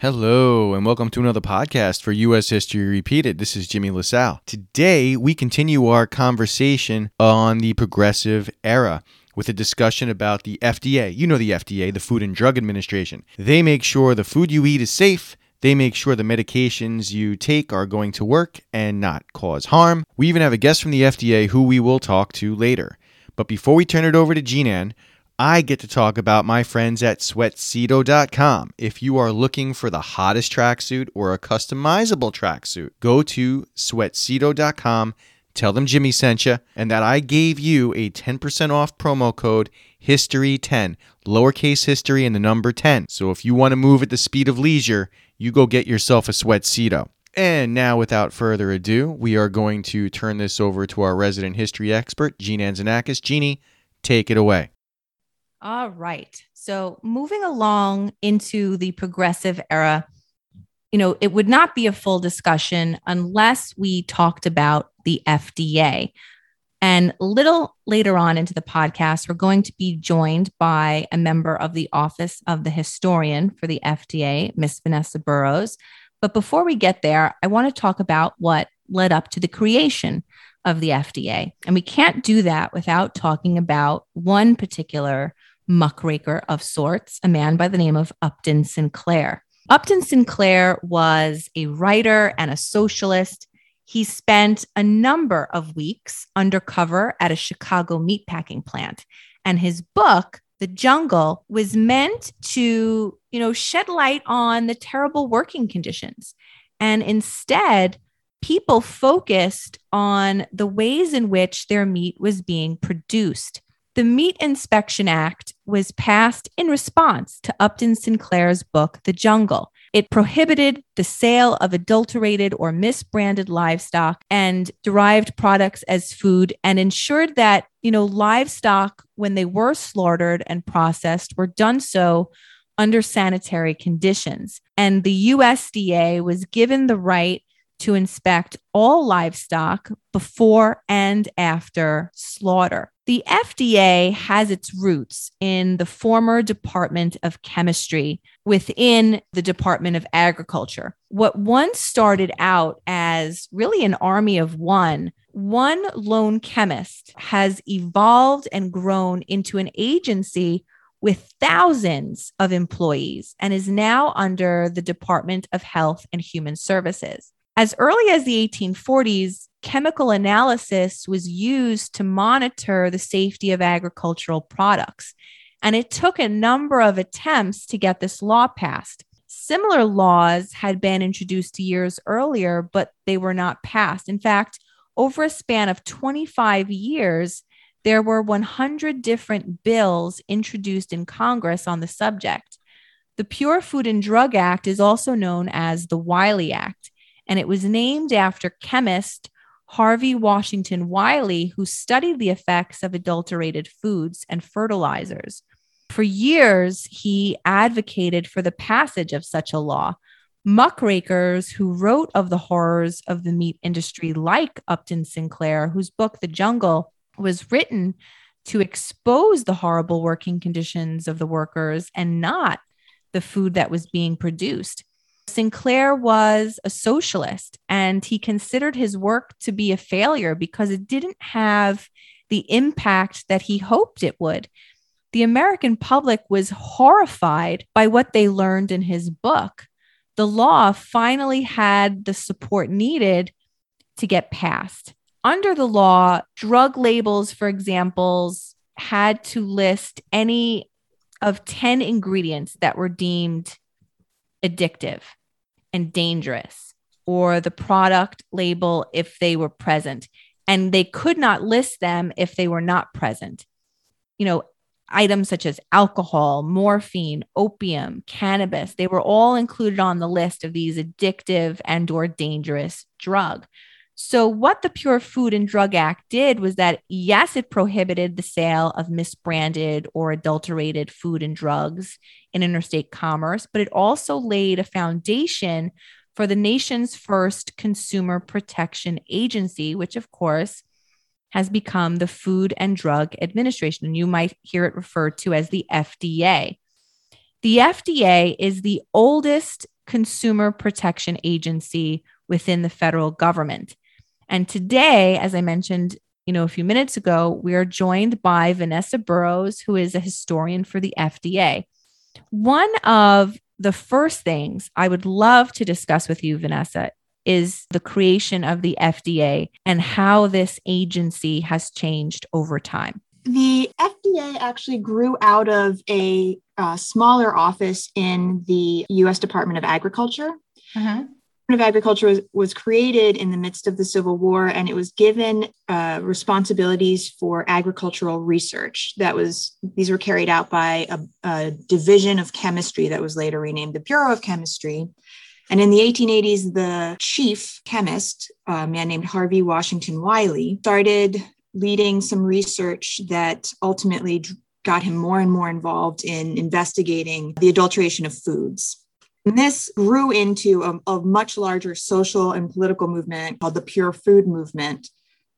Hello, and welcome to another podcast for U.S. History Repeated. This is Jimmy LaSalle. Today, we continue our conversation on the progressive era with a discussion about the FDA. You know the FDA, the Food and Drug Administration. They make sure the food you eat is safe. They make sure the medications you take are going to work and not cause harm. We even have a guest from the FDA who we will talk to later. But before we turn it over to Jean Ann, I get to talk about my friends at sweatcedo.com. If you are looking for the hottest tracksuit or a customizable tracksuit, go to sweatcedo.com, tell them Jimmy sent you, and that I gave you a 10% off promo code HISTORY10, lowercase history and the number 10. So if you want to move at the speed of leisure, you go get yourself a Sweatcedo. And now, without further ado, we are going to turn this over to our resident history expert, Gene Anzanakis. Jeannie, take it away. All right. So moving along into the progressive era, you know, it would not be a full discussion unless we talked about the FDA. And a little later on into the podcast, we're going to be joined by a member of the Office of the Historian for the FDA, Miss Vanessa Burrows. But before we get there, I want to talk about what led up to the creation of the FDA. And we can't do that without talking about one particular muckraker of sorts, a man by the name of Upton Sinclair. Upton Sinclair was a writer and a socialist. He spent a number of weeks undercover at a Chicago meatpacking plant. And his book, The Jungle, was meant to, you know, shed light on the terrible working conditions. And instead, people focused on the ways in which their meat was being produced. The Meat Inspection Act was passed in response to Upton Sinclair's book, The Jungle. It prohibited the sale of adulterated or misbranded livestock and derived products as food and ensured that, you know, livestock, when they were slaughtered and processed, were done so under sanitary conditions. And the USDA was given the right to inspect all livestock before and after slaughter. The FDA has its roots in the former Department of Chemistry within the Department of Agriculture. What once started out as really an army of one, one lone chemist has evolved and grown into an agency with thousands of employees and is now under the Department of Health and Human Services. As early as the 1840s, chemical analysis was used to monitor the safety of agricultural products. And it took a number of attempts to get this law passed. Similar laws had been introduced years earlier, but they were not passed. In fact, over a span of 25 years, there were 100 different bills introduced in Congress on the subject. The Pure Food and Drug Act is also known as the Wiley Act and it was named after chemist Harvey Washington Wiley, who studied the effects of adulterated foods and fertilizers. For years, he advocated for the passage of such a law. Muckrakers who wrote of the horrors of the meat industry, like Upton Sinclair, whose book, The Jungle, was written to expose the horrible working conditions of the workers and not the food that was being produced. Sinclair was a socialist and he considered his work to be a failure because it didn't have the impact that he hoped it would. The American public was horrified by what they learned in his book. The law finally had the support needed to get passed. Under the law, drug labels, for examples, had to list any of 10 ingredients that were deemed addictive and dangerous or the product label if they were present. And they could not list them if they were not present. You know, items such as alcohol, morphine, opium, cannabis, they were all included on the list of these addictive and or dangerous drug. So what the Pure Food and Drug Act did was that yes, it prohibited the sale of misbranded or adulterated food and drugs in interstate commerce, but it also laid a foundation for the nation's first consumer protection agency, which of course has become the Food and Drug Administration. And you might hear it referred to as the FDA. The FDA is the oldest consumer protection agency within the federal government. And today, as I mentioned, you know, a few minutes ago, we are joined by Vanessa Burrows, who is a historian for the FDA. One of the first things I would love to discuss with you, Vanessa, is the creation of the FDA and how this agency has changed over time. The FDA actually grew out of a uh, smaller office in the US Department of Agriculture. Uh-huh of Agriculture was, was created in the midst of the Civil War, and it was given uh, responsibilities for agricultural research. That was these were carried out by a, a, division of chemistry that was later renamed the Bureau of Chemistry. And in the 1880s, the chief chemist, a man named Harvey Washington Wiley, started leading some research that ultimately got him more and more involved in investigating the adulteration of foods. And this grew into a, a, much larger social and political movement called the Pure Food Movement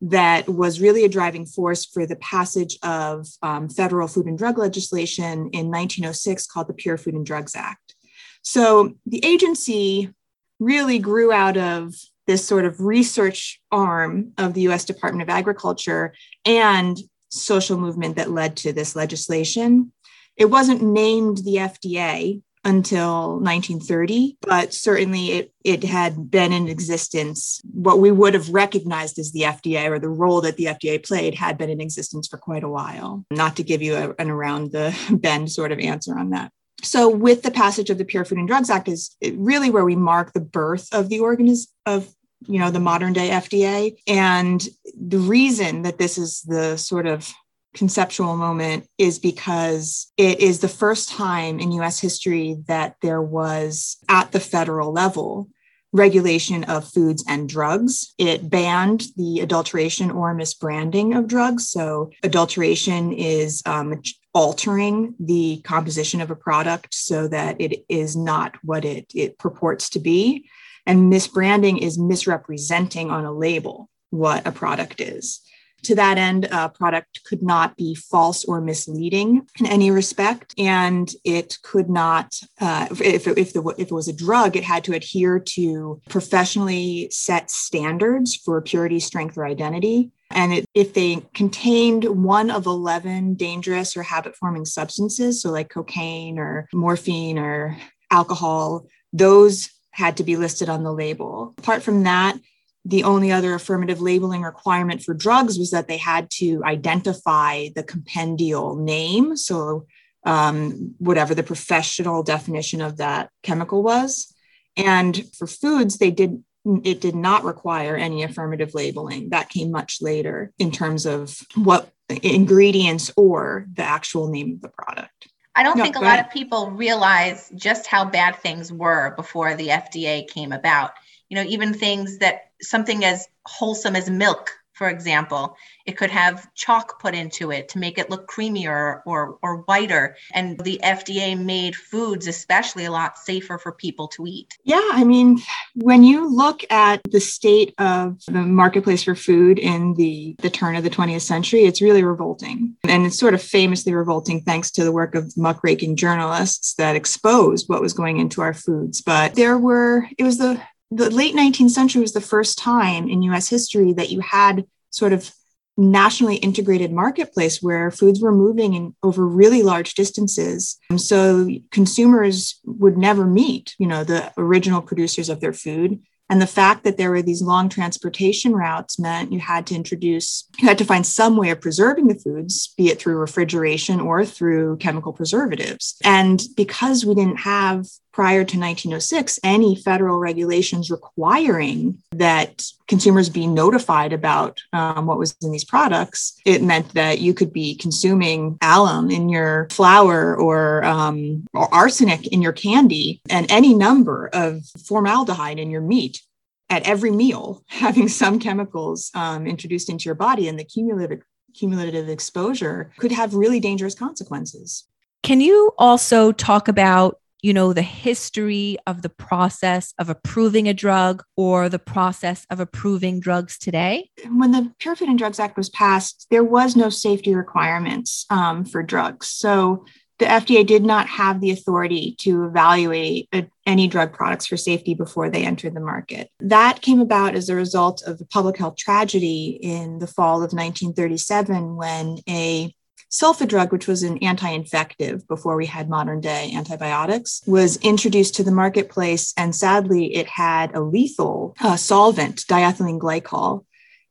that was really a driving force for the passage of um, federal food and drug legislation in 1906 called the Pure Food and Drugs Act. So the agency really grew out of this sort of research arm of the US Department of Agriculture and social movement that led to this legislation. It wasn't named the FDA until 1930, but certainly it, it had been in existence. What we would have recognized as the FDA or the role that the FDA played had been in existence for quite a while. Not to give you a, an around the bend sort of answer on that. So, with the passage of the Pure Food and Drugs Act, is really where we mark the birth of the organism of you know the modern day FDA. And the reason that this is the sort of conceptual moment is because it is the first time in US history that there was at the federal level regulation of foods and drugs. It banned the adulteration or misbranding of drugs. So, adulteration is um, altering the composition of a product so that it is not what it, it purports to be. And misbranding is misrepresenting on a label what a product is. To that end, a product could not be false or misleading in any respect, and it could not, uh, if, if, the, if it was a drug, it had to adhere to professionally set standards for purity, strength, or identity. And it, if they contained one of 11 dangerous or habit forming substances, so like cocaine or morphine or alcohol, those had to be listed on the label. Apart from that, the only other affirmative labeling requirement for drugs was that they had to identify the compendial name. So, um, whatever the professional definition of that chemical was. And for foods, they did it did not require any affirmative labeling. That came much later in terms of what ingredients or the actual name of the product. I don't no, think a lot of people realize just how bad things were before the FDA came about. You know, even things that something as wholesome as milk for example, it could have chalk put into it to make it look creamier or, or whiter. And the FDA made foods, especially, a lot safer for people to eat. Yeah, I mean, when you look at the state of the marketplace for food in the, the turn of the 20th century, it's really revolting. And it's sort of famously revolting thanks to the work of muckraking journalists that exposed what was going into our foods. But there were, it was the the late 19th century was the first time in US history that you had sort of nationally integrated marketplace where foods were moving in over really large distances so consumers would never meet you know the original producers of their food and the fact that there were these long transportation routes meant you had to introduce, you had to find some way of preserving the foods, be it through refrigeration or through chemical preservatives. And because we didn't have prior to 1906 any federal regulations requiring that consumers be notified about um, what was in these products, it meant that you could be consuming alum in your flour or, um, or arsenic in your candy and any number of formaldehyde in your meat at every meal, having some chemicals um, introduced into your body and the cumulative cumulative exposure could have really dangerous consequences. Can you also talk about you know, the history of the process of approving a drug or the process of approving drugs today? When the Pure Food and Drugs Act was passed, there was no safety requirements um, for drugs. So the FDA did not have the authority to evaluate a, any drug products for safety before they entered the market. That came about as a result of a public health tragedy in the fall of 1937 when a sulfa drug, which was an anti infective before we had modern day antibiotics, was introduced to the marketplace. And sadly, it had a lethal uh, solvent, diethylene glycol,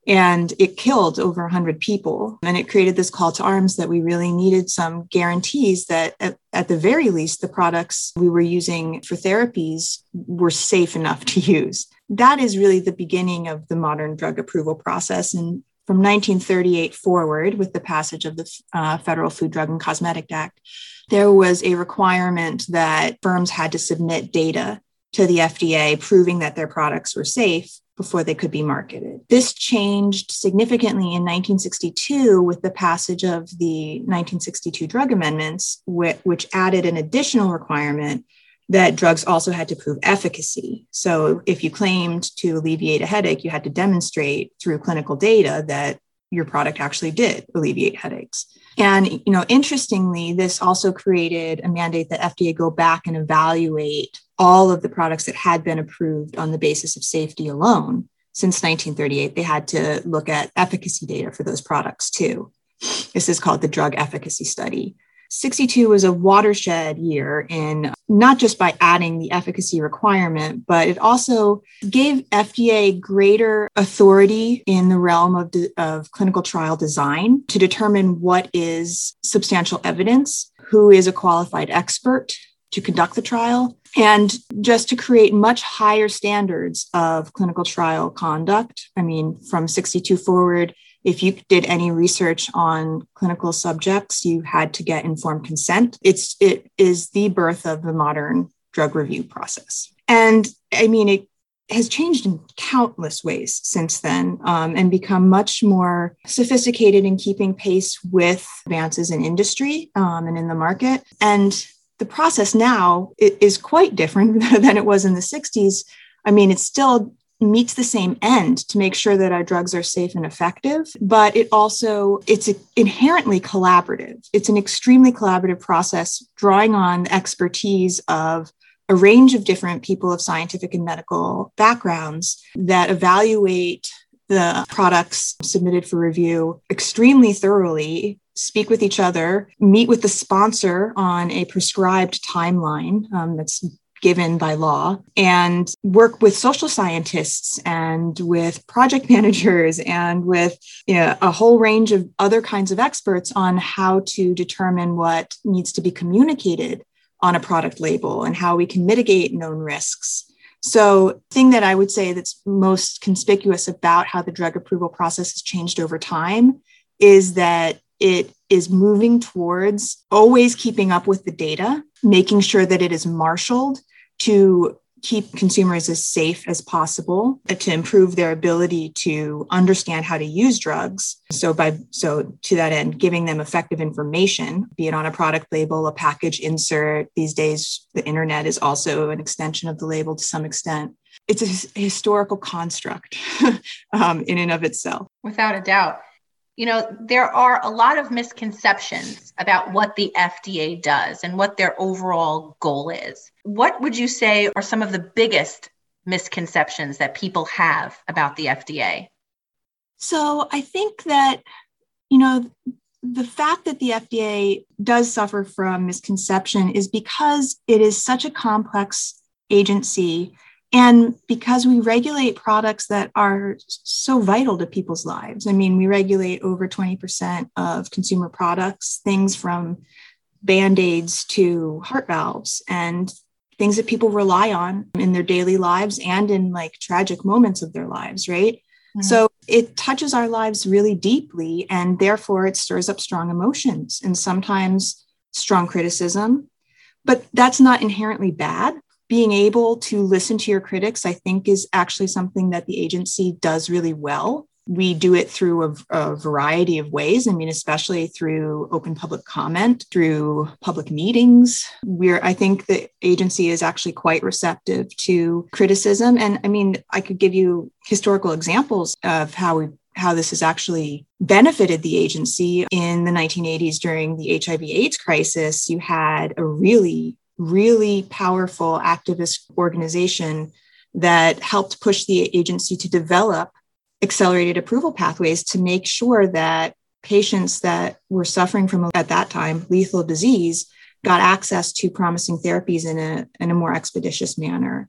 and it killed over 100 people and it created this call to arms that we really needed some guarantees that at, at, the very least the products we were using for therapies were safe enough to use that is really the beginning of the modern drug approval process and from 1938 forward with the passage of the uh, federal food drug and cosmetic act there was a requirement that firms had to submit data to the fda proving that their products were safe before they could be marketed. This changed significantly in 1962 with the passage of the 1962 drug amendments, which added an additional requirement that drugs also had to prove efficacy. So if you claimed to alleviate a headache, you had to demonstrate through clinical data that your product actually did alleviate headaches. And you know, interestingly, this also created a mandate that FDA go back and evaluate all of the products that had been approved on the basis of safety alone since 1938 they had to look at efficacy data for those products too this is called the drug efficacy study 62 was a watershed year in not just by adding the efficacy requirement, but it also gave FDA greater authority in the realm of, de- of clinical trial design to determine what is substantial evidence, who is a qualified expert to conduct the trial, and just to create much higher standards of clinical trial conduct. I mean, from 62 forward, if you did any research on clinical subjects, you had to get informed consent. It's it is the birth of the modern drug review process. And I mean, it has changed in countless ways since then um, and become much more sophisticated in keeping pace with advances in industry um, and in the market. And the process now is quite different than it was in the 60s. I mean, it's still meets the same end to make sure that our drugs are safe and effective but it also it's inherently collaborative. It's an extremely collaborative process drawing on the expertise of a range of different people of scientific and medical backgrounds that evaluate the products submitted for review extremely thoroughly speak with each other, meet with the sponsor on a prescribed timeline um, that's given by law and work with social scientists and with project managers and with you know, a whole range of other kinds of experts on how to determine what needs to be communicated on a product label and how we can mitigate known risks. So, thing that I would say that's most conspicuous about how the drug approval process has changed over time is that it is moving towards always keeping up with the data, making sure that it is marshaled to keep consumers as safe as possible to improve their ability to understand how to use drugs. So by so to that end giving them effective information be it on a product label a package insert. These days the internet is also an extension of the label to some extent. It's a historical construct um, in and of itself. Without a doubt. You know, there are a lot of misconceptions about what the FDA does and what their overall goal is. What would you say are some of the biggest misconceptions that people have about the FDA? So I think that, you know, the fact that the FDA does suffer from misconception is because it is such a complex agency and because we regulate products that are so vital to people's lives. I mean, we regulate over 20% of consumer products, things from band aids to heart valves and things that people rely on in their daily lives and in like tragic moments of their lives, right? Mm-hmm. So it touches our lives really deeply, and therefore it stirs up strong emotions and sometimes strong criticism. But that's not inherently bad being able to listen to your critics, I think, is actually something that the agency does really well. We do it through a, a, variety of ways. I mean, especially through open public comment, through public meetings. Where I think the agency is actually quite receptive to criticism. And I mean, I could give you historical examples of how we've how this has actually benefited the agency in the 1980s during the HIV AIDS crisis. You had a really, really powerful activist organization that helped push the agency to develop accelerated approval pathways to make sure that patients that were suffering from, at that time, lethal disease got access to promising therapies in a, in a more expeditious manner.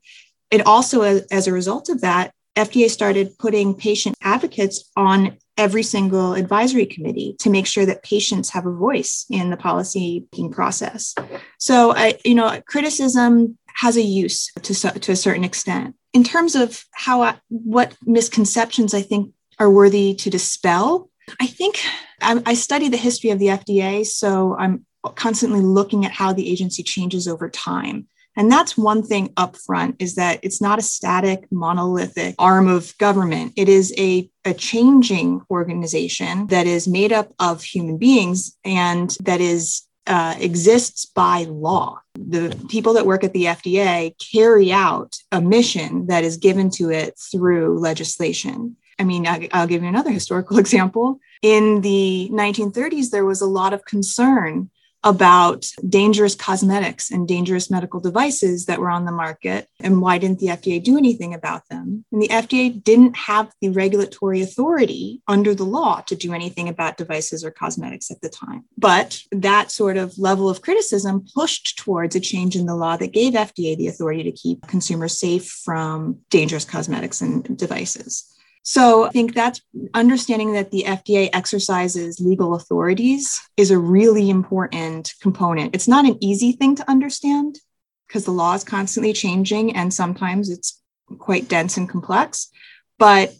It also, as a result of that, FDA started putting patient advocates on every single advisory committee to make sure that patients have a voice in the policy making process. So, I, you know, criticism has a use to, to a certain extent. In terms of how I, what misconceptions I think are worthy to dispel, I think I, I study the history of the FDA, so I'm constantly looking at how the agency changes over time. And that's one thing up front is that it's not a static, monolithic arm of government. It is a, a changing organization that is made up of human beings and that is uh, exists by law. The people that work at the FDA carry out a mission that is given to it through legislation. I mean, I'll give you another historical example. In the 1930s, there was a lot of concern about dangerous cosmetics and dangerous medical devices that were on the market and why didn't the FDA do anything about them? And the FDA didn't have the regulatory authority under the law to do anything about devices or cosmetics at the time. But that sort of level of criticism pushed towards a change in the law that gave FDA the authority to keep consumers safe from dangerous cosmetics and devices. So I think that's understanding that the FDA exercises legal authorities is a really important component. It's not an easy thing to understand because the law is constantly changing and sometimes it's quite dense and complex. But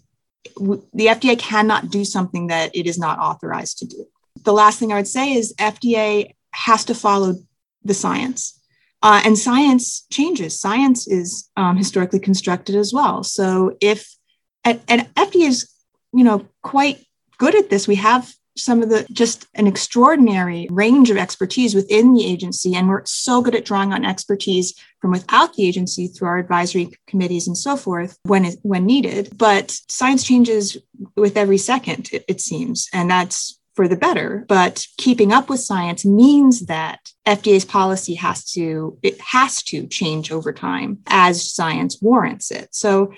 the FDA cannot do something that it is not authorized to do. The last thing I would say is FDA has to follow the science. Uh, and science changes. Science is um, historically constructed as well. So if and, and FDA is, you know, quite good at this. We have some of the just an extraordinary range of expertise within the agency. And we're so good at drawing on expertise from without the agency through our advisory committees and so forth when, it, when needed. But science changes with every second, it, it seems. And that's for the better. But keeping up with science means that FDA's policy has to, it has to change over time as science warrants it. So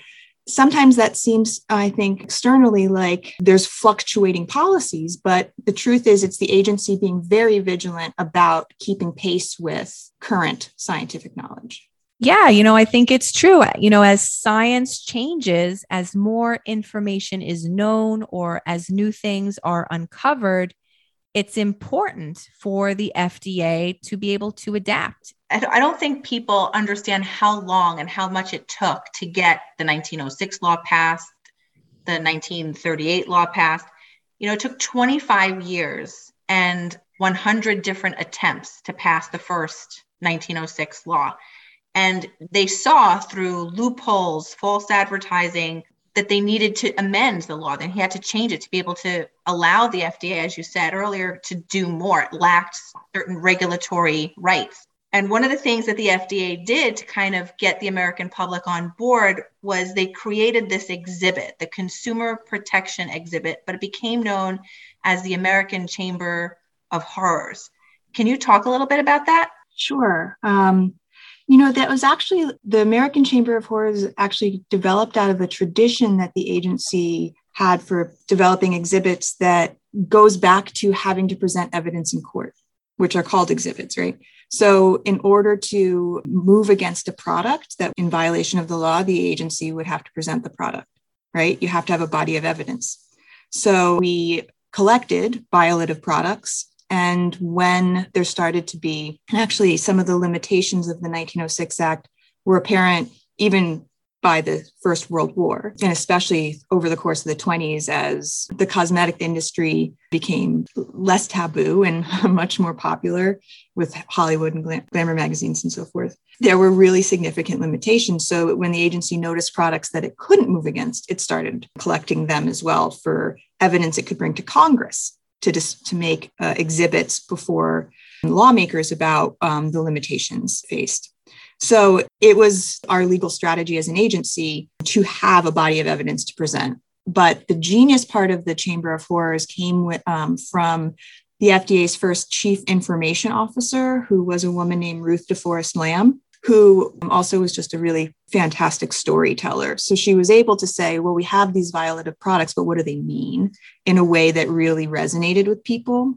sometimes that seems, I think, externally like there's fluctuating policies, but the truth is it's the agency being very vigilant about keeping pace with current scientific knowledge. Yeah, you know, I think it's true. You know, as science changes, as more information is known or as new things are uncovered, it's important for the FDA to be able to adapt. I don't think people understand how long and how much it took to get the 1906 law passed, the 1938 law passed. You know, it took 25 years and 100 different attempts to pass the first 1906 law. And they saw through loopholes, false advertising, that they needed to amend the law. Then he had to change it to be able to allow the FDA, as you said earlier, to do more. It lacked certain regulatory rights. And one of the things that the FDA did to kind of get the American public on board was they created this exhibit, the Consumer Protection Exhibit, but it became known as the American Chamber of Horrors. Can you talk a little bit about that? Sure. Um, you know, that was actually the American Chamber of Horrors actually developed out of a tradition that the agency had for developing exhibits that goes back to having to present evidence in court, which are called exhibits, right? So, in order to move against a product that in violation of the law, the agency would have to present the product, right? You have to have a body of evidence. So, we collected violative products and when there started to be, and actually some of the limitations of the 1906 Act were apparent even by the First World War, and especially over the course of the 20s as the cosmetic industry became less taboo and much more popular with Hollywood and glamour magazines and so forth. There were really significant limitations. So when the agency noticed products that it couldn't move against, it started collecting them as well for evidence it could bring to Congress to just to make uh, exhibits before lawmakers about um, the limitations faced. So it was our legal strategy as an agency to have a body of evidence to present But the genius part of the Chamber of Horrors came with, um, from the FDA's first chief information officer, who was a woman named Ruth DeForest Lamb, who also was just a really fantastic storyteller. So she was able to say, well, we have these violative products, but what do they mean in a way that really resonated with people?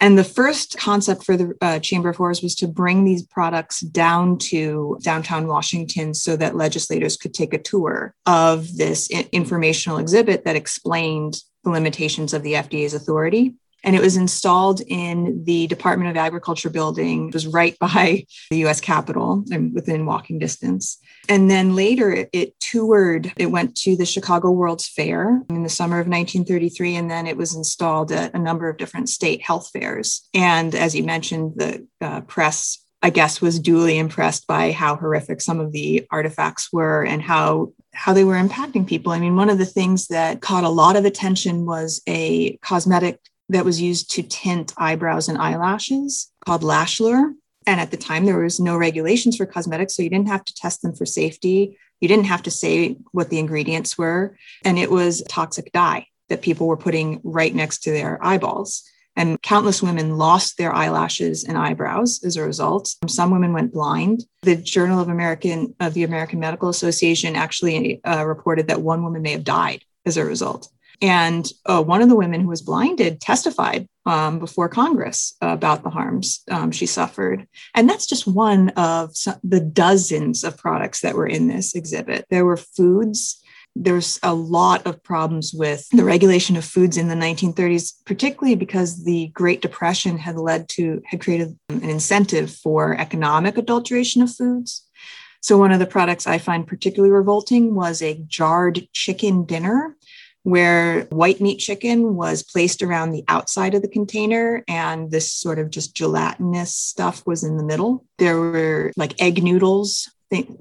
And the first concept for the uh, Chamber of Horrors was to bring these products down to downtown Washington so that legislators could take a tour of this informational exhibit that explained the limitations of the FDA's authority and it was installed in the Department of Agriculture building. It was right by the US Capitol and within walking distance. And then later it, it, toured, it went to the Chicago World's Fair in the summer of 1933. And then it was installed at a number of different state health fairs. And as you mentioned, the uh, press I guess was duly impressed by how horrific some of the artifacts were and how how they were impacting people. I mean, one of the things that caught a lot of attention was a cosmetic that was used to tint eyebrows and eyelashes called Lash Lure. And at the time, there was no regulations for cosmetics, so you didn't have to test them for safety. You didn't have to say what the ingredients were. And it was toxic dye that people were putting right next to their eyeballs. And countless women lost their eyelashes and eyebrows as a result. Some women went blind. The Journal of American of the American Medical Association actually uh, reported that one woman may have died as a result. And uh, one of the women who was blinded testified um, before Congress about the harms um, she suffered. And that's just one of some, the dozens of products that were in this exhibit. There were foods. There's a lot of problems with the regulation of foods in the 1930s, particularly because the Great Depression had led to, had created an incentive for economic adulteration of foods. So, one of the products I find particularly revolting was a jarred chicken dinner where white meat chicken was placed around the outside of the container and this sort of just gelatinous stuff was in the middle. There were like egg noodles,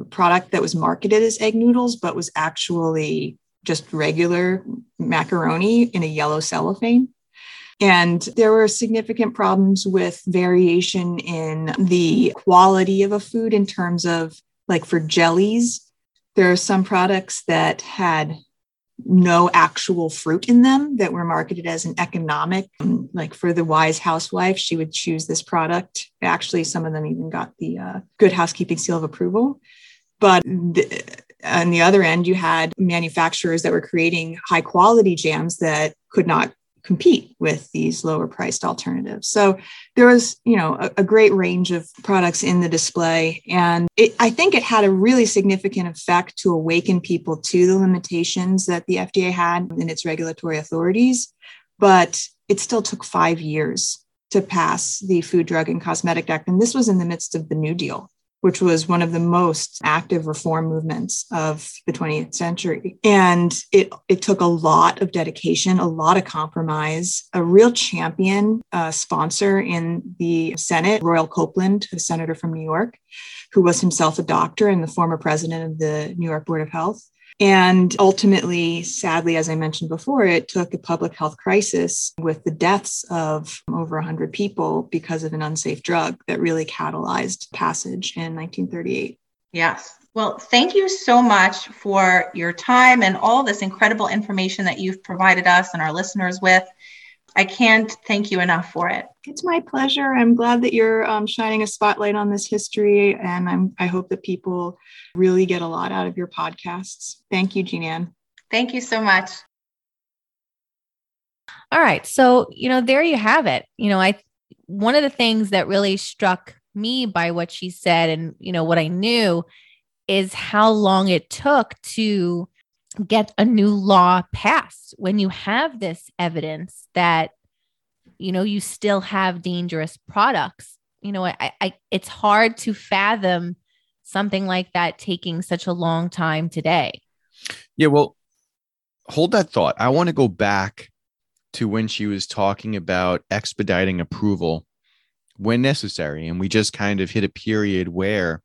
product that was marketed as egg noodles, but was actually just regular macaroni in a yellow cellophane. And there were significant problems with variation in the quality of a food in terms of, like, for jellies, there are some products that had no actual fruit in them that were marketed as an economic like for the wise housewife she would choose this product. Actually some of them even got the uh, good housekeeping seal of approval. But the, on the other end you had manufacturers that were creating high quality jams that could not compete with these lower priced alternatives. So there was, you know, a, a great range of products in the display. And it, I think it had a really significant effect to awaken people to the limitations that the FDA had in its regulatory authorities. But it still took five years to pass the Food, Drug, and Cosmetic Act. And this was in the midst of the New Deal which was one of the most active reform movements of the 20th century. And it, it took a lot of dedication, a lot of compromise, a real champion uh, sponsor in the Senate, Royal Copeland, a senator from New York, who was himself a doctor and the former president of the New York Board of Health. And ultimately, sadly, as I mentioned before, it took a public health crisis with the deaths of over 100 people because of an unsafe drug that really catalyzed passage in 1938. Yes. Well, thank you so much for your time and all this incredible information that you've provided us and our listeners with. I can't thank you enough for it. It's my pleasure. I'm glad that you're um, shining a spotlight on this history, and I'm, I hope that people really get a lot out of your podcasts. Thank you, Jean Ann. Thank you so much. All right. So, you know, there you have it. You know, I, one of the things that really struck me by what she said and, you know, what I knew is how long it took to get a new law passed when you have this evidence that you know you still have dangerous products. You know I, I it's hard to fathom something like that taking such a long time today. Yeah well hold that thought. I want to go back to when she was talking about expediting approval when necessary and we just kind of hit a period where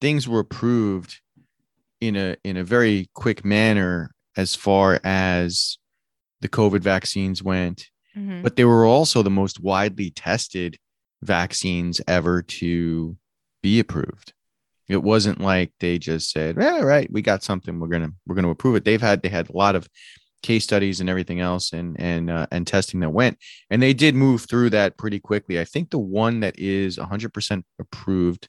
things were approved in a in a very quick manner as far as the COVID vaccines went, mm-hmm. but they were also the most widely tested vaccines ever to be approved. It wasn't like they just said, "All right, we got something. We're gonna we're gonna approve it." They've had they had a lot of case studies and everything else and and uh, and testing that went and they did move through that pretty quickly i think the one that is 100% approved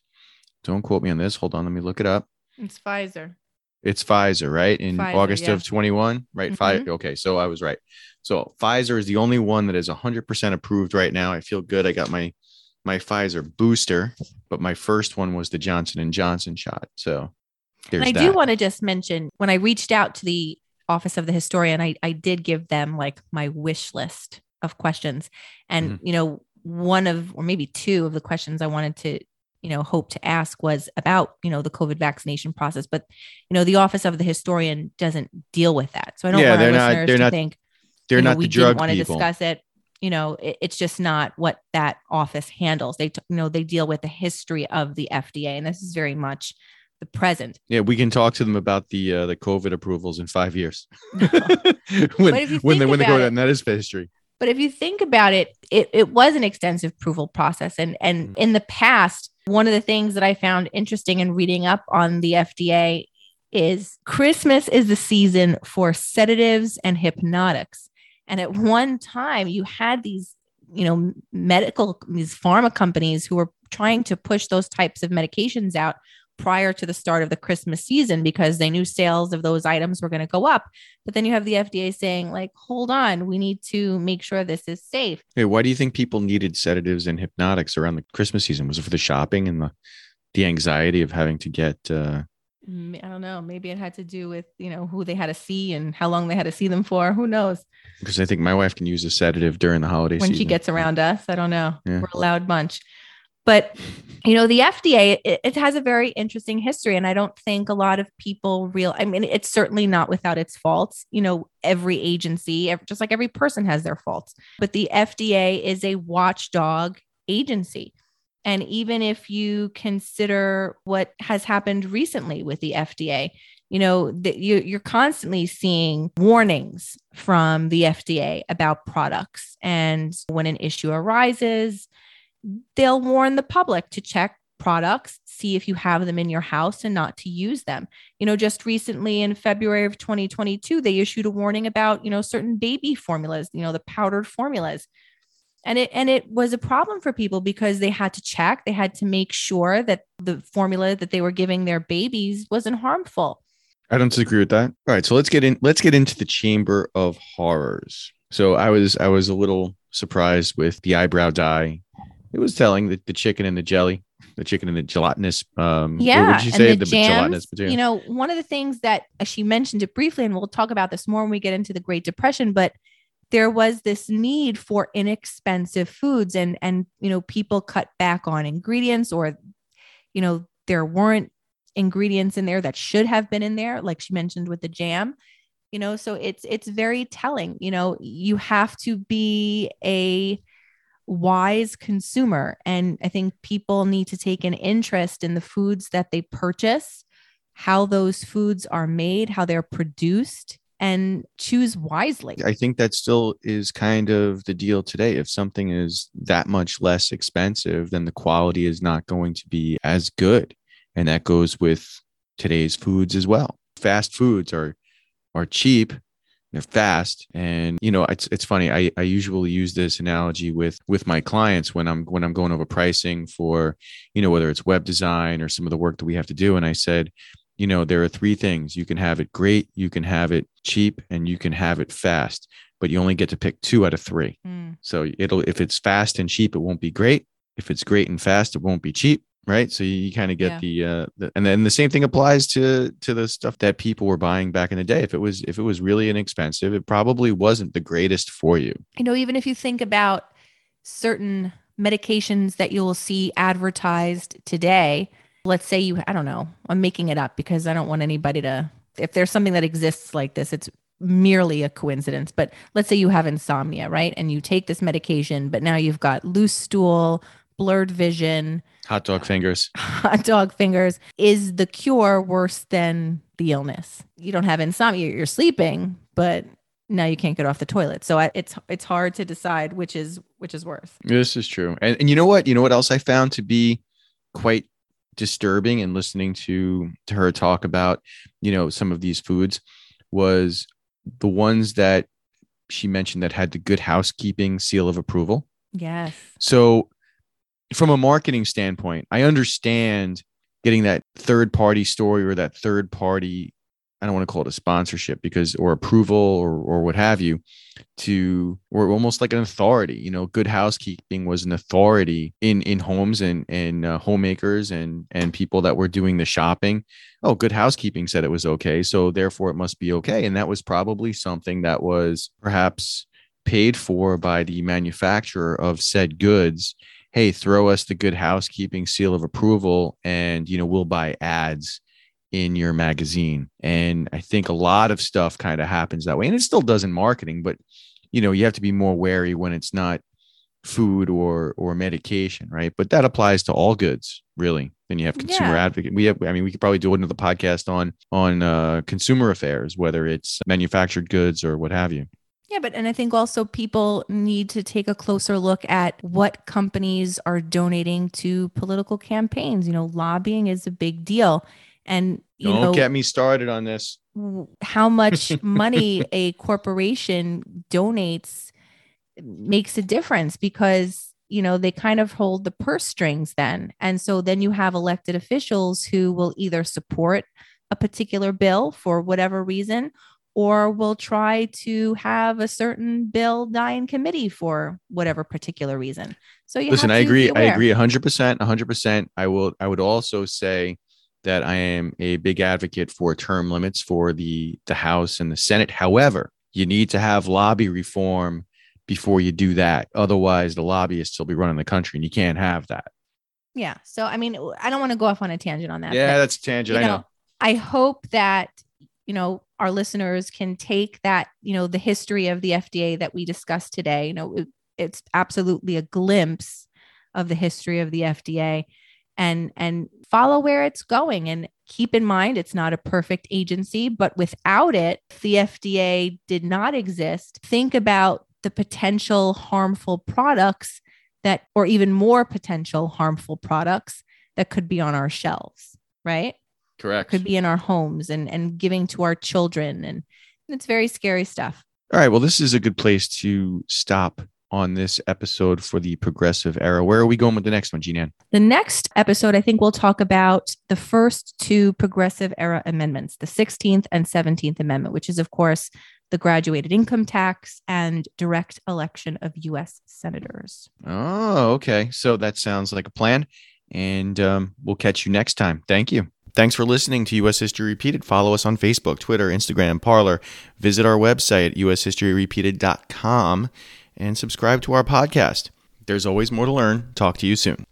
don't quote me on this hold on let me look it up it's pfizer it's pfizer right in Pfizer, august yeah. of 21 right Mhm. Pfizer. okay so i was right so pfizer is the only one that is 100% approved right now i feel good i got my my pfizer booster but my first one was the johnson and johnson shot so there's And I that. do want to just mention when I reached out to the office of the historian, I, I did give them like my wish list of questions. And, Mm-hmm. you know, one of, or maybe two of the questions I wanted to, you know, hope to ask was about, you know, the COVID vaccination process. But, you know, the office of the historian doesn't deal with that. So I don't Yeah, want our not- listeners they're to not think they're you know, not we the drug didn't want to discuss it. You know, it, it's just not what that office handles. They, t- you know, they deal with the history of the FDA, and this is very much the present. Yeah, we can talk to them about the uh, the COVID approvals in five years. when But if you when they when they go and that is history. But if you think about it, it, it was an extensive approval process. And, and in the past, one of the things that I found interesting in reading up on the FDA is Christmas is the season for sedatives and hypnotics. And at one time, you had these, you know, medical, these pharma companies who were trying to push those types of medications out prior to the start of the Christmas season because they knew sales of those items were going to go up. But then you have the FDA saying, like, hold on, we need to make sure this is safe. Hey, why do you think people needed sedatives and hypnotics around the Christmas season? Was it for the shopping and the the anxiety of having to get? uh M- I don't know. Maybe it had to do with, you know, who they had to see and how long they had to see them for. Who knows? Because I think my wife can use a sedative during the holiday When season. she gets around us, I don't know. Yeah. We're a loud bunch. But, you know, the FDA, it, it has a very interesting history. And I don't think a lot of people real, I mean, it's certainly not without its faults. You know, every agency, just like every person has their faults, but the FDA is a watchdog agency. And even if you consider what has happened recently with the FDA, you know, that you, you're constantly seeing warnings from the FDA about products. And when an issue arises, they'll warn the public to check products, see if you have them in your house and not to use them. You know, just recently in February of 2022, they issued a warning about, you know, certain baby formulas, you know, the powdered formulas. And it and it was a problem for people because they had to check, they had to make sure that the formula that they were giving their babies wasn't harmful. I don't disagree with that. All right, so let's get in. Let's get into the Chamber of Horrors. So I was I was a little surprised with the eyebrow dye. It was telling that the chicken and the jelly, the chicken and the gelatinous. Um, what Yeah, would you and say? the, gelatinous jams. material. You know, one of the things that uh, she mentioned it briefly, and we'll talk about this more when we get into the Great Depression, but there was this need for inexpensive foods, and and you know, people cut back on ingredients, or you know, there weren't ingredients in there that should have been in there, like she mentioned with the jam. You know, so it's it's very telling. You know, you have to be a wise consumer. And I think people need to take an interest in the foods that they purchase, how those foods are made, how they're produced, and choose wisely. I think that still is kind of the deal today. If something is that much less expensive, then the quality is not going to be as good. And that goes with today's foods as well. Fast foods are are cheap, they're fast. And you know, it's it's funny. I, I usually use this analogy with with my clients when I'm when I'm going over pricing for, you know, whether it's web design or some of the work that we have to do. And I said, you know, there are three things. You can have it great, you can have it cheap, and you can have it fast, but you only get to pick two out of three. Mm. So it'll if it's fast and cheap, it won't be great. If it's great and fast, it won't be cheap. Right. So you, you kind of get Yeah. the uh the, and then the same thing applies to to the stuff that people were buying back in the day. If it was if it was really inexpensive, it probably wasn't the greatest for you. You know, even if you think about certain medications that you'll see advertised today, let's say you, I don't know, I'm making it up because I don't want anybody to, if there's something that exists like this, it's merely a coincidence. But let's say you have insomnia, right? And you take this medication, but now you've got loose stool, blurred vision, Hot dog fingers. hot dog fingers. Is the cure worse than the illness? You don't have insomnia, you're sleeping, but now you can't get off the toilet. So I, it's it's hard to decide which is which is worse. This is true. And, and you know what? You know what else I found to be quite disturbing in listening to to her talk about, you know, some of these foods was the ones that she mentioned that had the good housekeeping seal of approval. Yes. So, from a marketing standpoint, I understand getting that third party story or that third party I don't want to call it a sponsorship because or approval or or what have you to or almost like an authority. You know good housekeeping was an authority in in homes and and uh, homemakers and and people that were doing the shopping. Oh good housekeeping said it was okay so therefore it must be okay. And that was probably something that was perhaps paid for by the manufacturer of said goods hey throw us the good housekeeping seal of approval and you know we'll buy ads in your magazine. And I think a lot of stuff kind of happens that way. And it still does in marketing, but you know, you have to be more wary when it's not food or or medication, right? But that applies to all goods, really. Then you have consumer yeah. advocate. We have I mean, we could probably do another podcast on on uh, consumer affairs, whether it's manufactured goods or what have you. Yeah, but and I think also people need to take a closer look at what companies are donating to political campaigns. You know, lobbying is a big deal. And you don't know, get me started on this. How much money a corporation donates makes a difference because you know they kind of hold the purse strings then and so then you have elected officials who will either support a particular bill for whatever reason or will try to have a certain bill die in committee for whatever particular reason so you listen i agree i agree 100% 100% i will i would also say that I am a big advocate for term limits for the the House and the Senate. However, you need to have lobby reform before you do that. Otherwise, the lobbyists will be running the country, and you can't have that. Yeah. So, I mean, I don't want to go off on a tangent on that. Yeah, that's a tangent. I know, know. I hope that you know our listeners can take that you know the history of the FDA that we discussed today. You know, it, it's absolutely a glimpse of the history of the FDA and and follow where it's going and keep in mind it's not a perfect agency but without it the FDA did not exist think about the potential harmful products that or even more potential harmful products that could be on our shelves right correct could be in our homes and and giving to our children and it's very scary stuff all right well this is a good place to stop on this episode for the progressive era. Where are we going with the next one, Jean The next episode, I think we'll talk about the first two progressive era amendments, the 16th and 17th Amendment, which is, of course, the graduated income tax and direct election of U.S. senators. Oh, okay. So that sounds like a plan. And um, we'll catch you next time. Thank you. Thanks for listening to U.S. History Repeated. Follow us on Facebook, Twitter, Instagram, Parler. Visit our website at ushistoryrepeated.com and subscribe to our podcast. There's always more to learn. Talk to you soon.